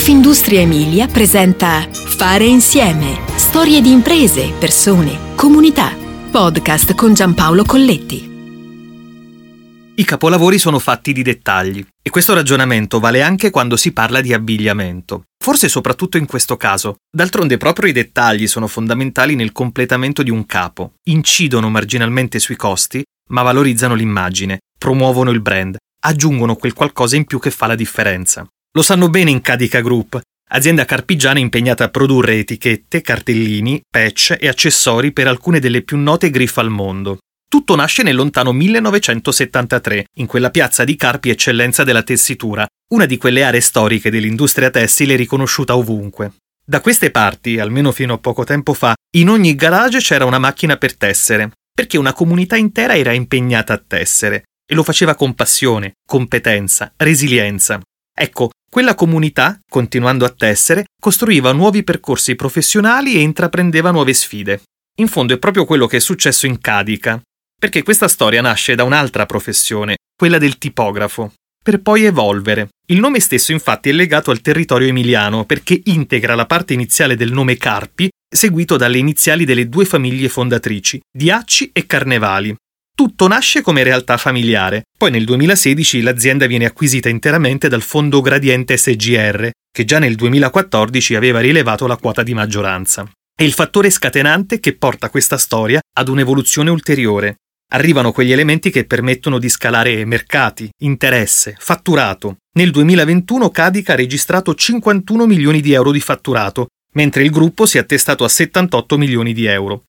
Confindustria Emilia presenta Fare insieme. Storie di imprese, persone, comunità. Podcast con Giampaolo Colletti. I capolavori sono fatti di dettagli e questo ragionamento vale anche quando si parla di abbigliamento. Forse soprattutto in questo caso. D'altronde proprio i dettagli sono fondamentali nel completamento di un capo, incidono marginalmente sui costi, ma valorizzano l'immagine, promuovono il brand, aggiungono quel qualcosa in più che fa la differenza. Lo sanno bene in Cadica Group, azienda carpigiana impegnata a produrre etichette, cartellini, patch e accessori per alcune delle più note griffe al mondo. Tutto nasce nel lontano 1973, in quella piazza di Carpi eccellenza della tessitura, una di quelle aree storiche dell'industria tessile riconosciuta ovunque. Da queste parti, almeno fino a poco tempo fa, in ogni garage c'era una macchina per tessere, perché una comunità intera era impegnata a tessere, e lo faceva con passione, competenza, resilienza. Ecco, quella comunità, continuando a tessere, costruiva nuovi percorsi professionali e intraprendeva nuove sfide. In fondo è proprio quello che è successo in Cadica, perché questa storia nasce da un'altra professione, quella del tipografo, per poi evolvere. Il nome stesso infatti è legato al territorio emiliano perché integra la parte iniziale del nome Carpi, seguito dalle iniziali delle due famiglie fondatrici, Diacci e Carnevali, tutto nasce come realtà familiare, poi nel 2016 l'azienda viene acquisita interamente dal fondo Gradiente SGR, che già nel 2014 aveva rilevato la quota di maggioranza. È il fattore scatenante che porta questa storia ad un'evoluzione ulteriore. Arrivano quegli elementi che permettono di scalare mercati, interesse, fatturato. Nel 2021 Cadica ha registrato 51 milioni di euro di fatturato, mentre il gruppo si è attestato a 78 milioni di euro.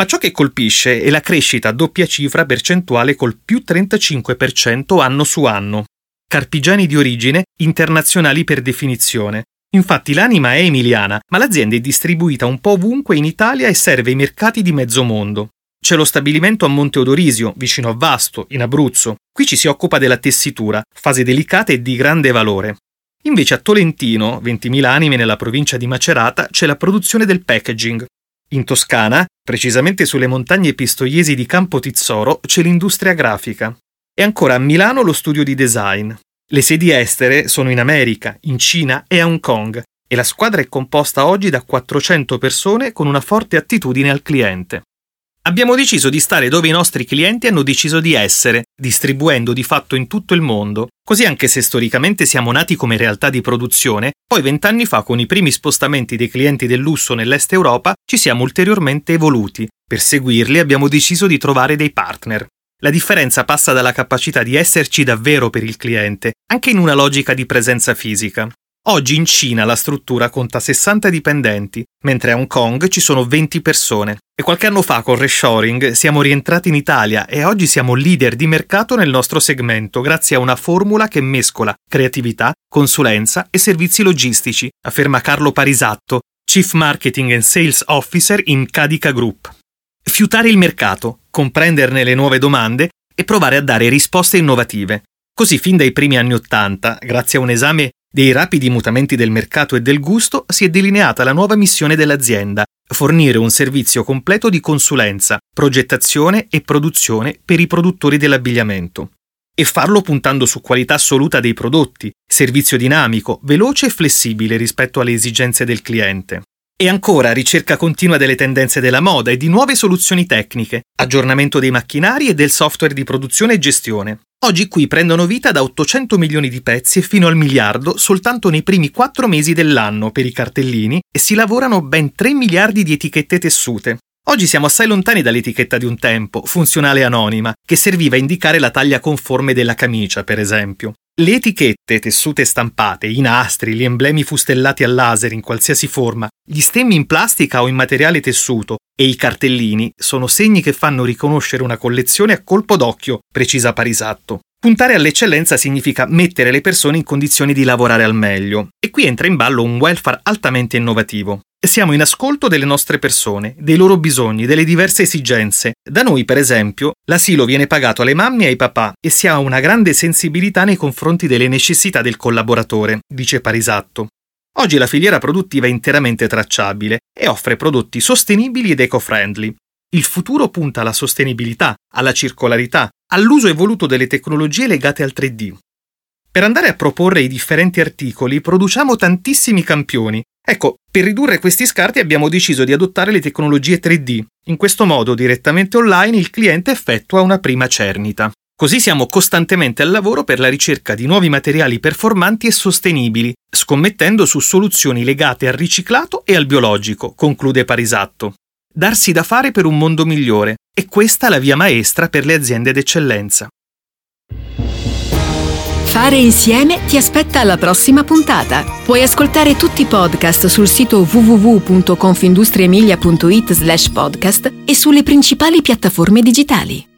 Ma ciò che colpisce è la crescita a doppia cifra percentuale col più 35% anno su anno. Carpigiani di origine, internazionali per definizione. Infatti l'anima è emiliana, ma l'azienda è distribuita un po' ovunque in Italia e serve i mercati di mezzo mondo. C'è lo stabilimento a Monte Odorisio, vicino a Vasto, in Abruzzo. Qui ci si occupa della tessitura, fase delicata e di grande valore. Invece a Tolentino, 20.000 anime nella provincia di Macerata, c'è la produzione del packaging, in Toscana, precisamente sulle montagne pistoiesi di Campo Tizzoro, c'è l'industria grafica. E ancora a Milano lo studio di design. Le sedi estere sono in America, in Cina e a Hong Kong, e la squadra è composta oggi da 400 persone con una forte attitudine al cliente. Abbiamo deciso di stare dove i nostri clienti hanno deciso di essere, distribuendo di fatto in tutto il mondo. Così anche se storicamente siamo nati come realtà di produzione, poi vent'anni fa con i primi spostamenti dei clienti del lusso nell'est Europa ci siamo ulteriormente evoluti. Per seguirli abbiamo deciso di trovare dei partner. La differenza passa dalla capacità di esserci davvero per il cliente, anche in una logica di presenza fisica. Oggi in Cina la struttura conta 60 dipendenti, mentre a Hong Kong ci sono 20 persone. E qualche anno fa con reshoring siamo rientrati in Italia e oggi siamo leader di mercato nel nostro segmento grazie a una formula che mescola creatività, consulenza e servizi logistici, afferma Carlo Parisatto, Chief Marketing and Sales Officer in Cadica Group. Fiutare il mercato, comprenderne le nuove domande e provare a dare risposte innovative. Così fin dai primi anni Ottanta, grazie a un esame dei rapidi mutamenti del mercato e del gusto si è delineata la nuova missione dell'azienda, fornire un servizio completo di consulenza, progettazione e produzione per i produttori dell'abbigliamento. E farlo puntando su qualità assoluta dei prodotti, servizio dinamico, veloce e flessibile rispetto alle esigenze del cliente. E ancora ricerca continua delle tendenze della moda e di nuove soluzioni tecniche, aggiornamento dei macchinari e del software di produzione e gestione. Oggi qui prendono vita da 800 milioni di pezzi fino al miliardo soltanto nei primi 4 mesi dell'anno per i cartellini e si lavorano ben 3 miliardi di etichette tessute. Oggi siamo assai lontani dall'etichetta di un tempo, funzionale anonima, che serviva a indicare la taglia conforme della camicia, per esempio. Le etichette tessute stampate, i nastri, gli emblemi fustellati al laser in qualsiasi forma, gli stemmi in plastica o in materiale tessuto e i cartellini sono segni che fanno riconoscere una collezione a colpo d'occhio, precisa Parisatto. Puntare all'eccellenza significa mettere le persone in condizioni di lavorare al meglio e qui entra in ballo un welfare altamente innovativo. Siamo in ascolto delle nostre persone, dei loro bisogni, delle diverse esigenze. Da noi, per esempio, l'asilo viene pagato alle mamme e ai papà e si ha una grande sensibilità nei confronti delle necessità del collaboratore, dice Parisatto. Oggi la filiera produttiva è interamente tracciabile e offre prodotti sostenibili ed eco-friendly. Il futuro punta alla sostenibilità, alla circolarità, all'uso evoluto delle tecnologie legate al 3D. Per andare a proporre i differenti articoli produciamo tantissimi campioni. Ecco, per ridurre questi scarti abbiamo deciso di adottare le tecnologie 3D. In questo modo, direttamente online, il cliente effettua una prima cernita. Così siamo costantemente al lavoro per la ricerca di nuovi materiali performanti e sostenibili, scommettendo su soluzioni legate al riciclato e al biologico, conclude Parisatto. Darsi da fare per un mondo migliore, e questa la via maestra per le aziende d'eccellenza. Fare insieme ti aspetta alla prossima puntata. Puoi ascoltare tutti i podcast sul sito www.confindustriemilia.it slash podcast e sulle principali piattaforme digitali.